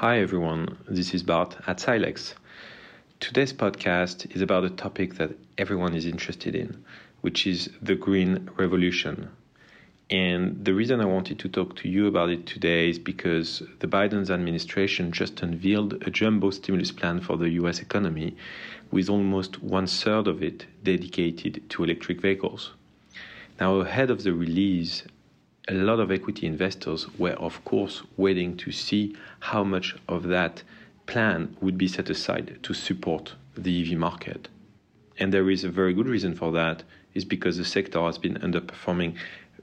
Hi everyone, this is Bart at Silex. Today's podcast is about a topic that everyone is interested in, which is the green revolution. And the reason I wanted to talk to you about it today is because the Biden administration just unveiled a jumbo stimulus plan for the US economy, with almost one third of it dedicated to electric vehicles. Now, ahead of the release, a lot of equity investors were, of course, waiting to see how much of that plan would be set aside to support the EV market. And there is a very good reason for that, is because the sector has been underperforming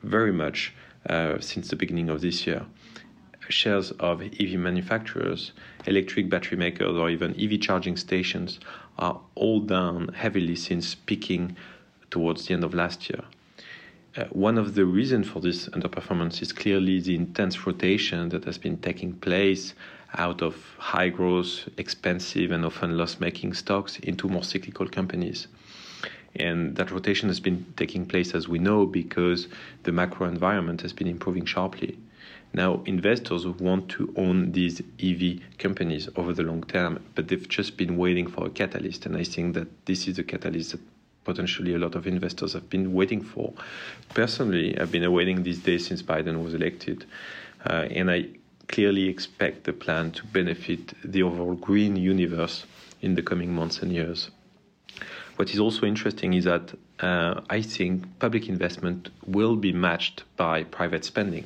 very much uh, since the beginning of this year. Shares of EV manufacturers, electric battery makers, or even EV charging stations are all down heavily since peaking towards the end of last year. Uh, one of the reasons for this underperformance is clearly the intense rotation that has been taking place out of high growth, expensive, and often loss making stocks into more cyclical companies. And that rotation has been taking place, as we know, because the macro environment has been improving sharply. Now, investors want to own these EV companies over the long term, but they've just been waiting for a catalyst. And I think that this is a catalyst that potentially a lot of investors have been waiting for. Personally, I've been awaiting these days since Biden was elected, uh, and I clearly expect the plan to benefit the overall green universe in the coming months and years. What is also interesting is that uh, I think public investment will be matched by private spending,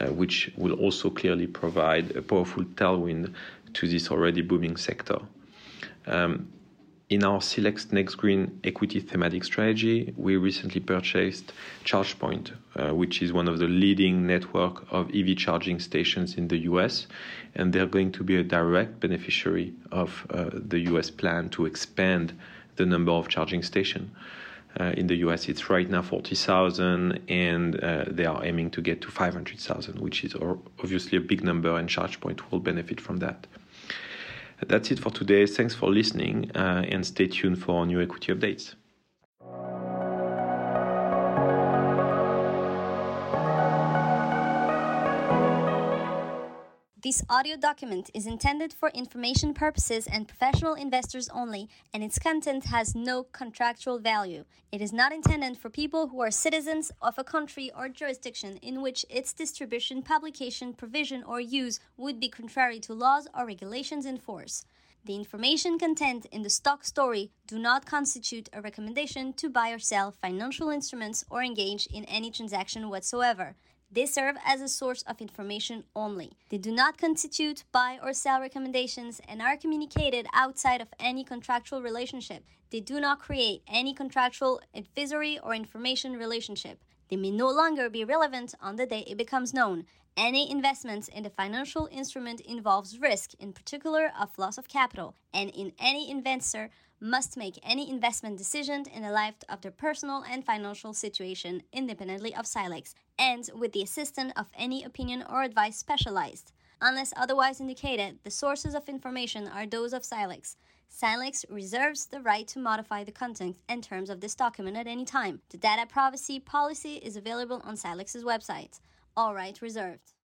uh, which will also clearly provide a powerful tailwind to this already booming sector. Um, in our Select Next Green equity thematic strategy, we recently purchased ChargePoint, uh, which is one of the leading network of EV charging stations in the US, and they're going to be a direct beneficiary of uh, the US plan to expand the number of charging stations. Uh, in the US, it's right now 40,000, and uh, they are aiming to get to 500,000, which is obviously a big number, and ChargePoint will benefit from that. That's it for today. Thanks for listening uh, and stay tuned for new equity updates. This audio document is intended for information purposes and professional investors only, and its content has no contractual value. It is not intended for people who are citizens of a country or jurisdiction in which its distribution, publication, provision, or use would be contrary to laws or regulations in force. The information contained in the stock story do not constitute a recommendation to buy or sell financial instruments or engage in any transaction whatsoever. They serve as a source of information only. They do not constitute buy or sell recommendations and are communicated outside of any contractual relationship. They do not create any contractual advisory or information relationship. They may no longer be relevant on the day it becomes known. Any investment in the financial instrument involves risk, in particular of loss of capital, and in any investor must make any investment decision in the light of their personal and financial situation independently of Silex and with the assistance of any opinion or advice specialized. Unless otherwise indicated, the sources of information are those of Silex. Silex reserves the right to modify the content and terms of this document at any time. The data privacy policy is available on Silex's website. All rights reserved.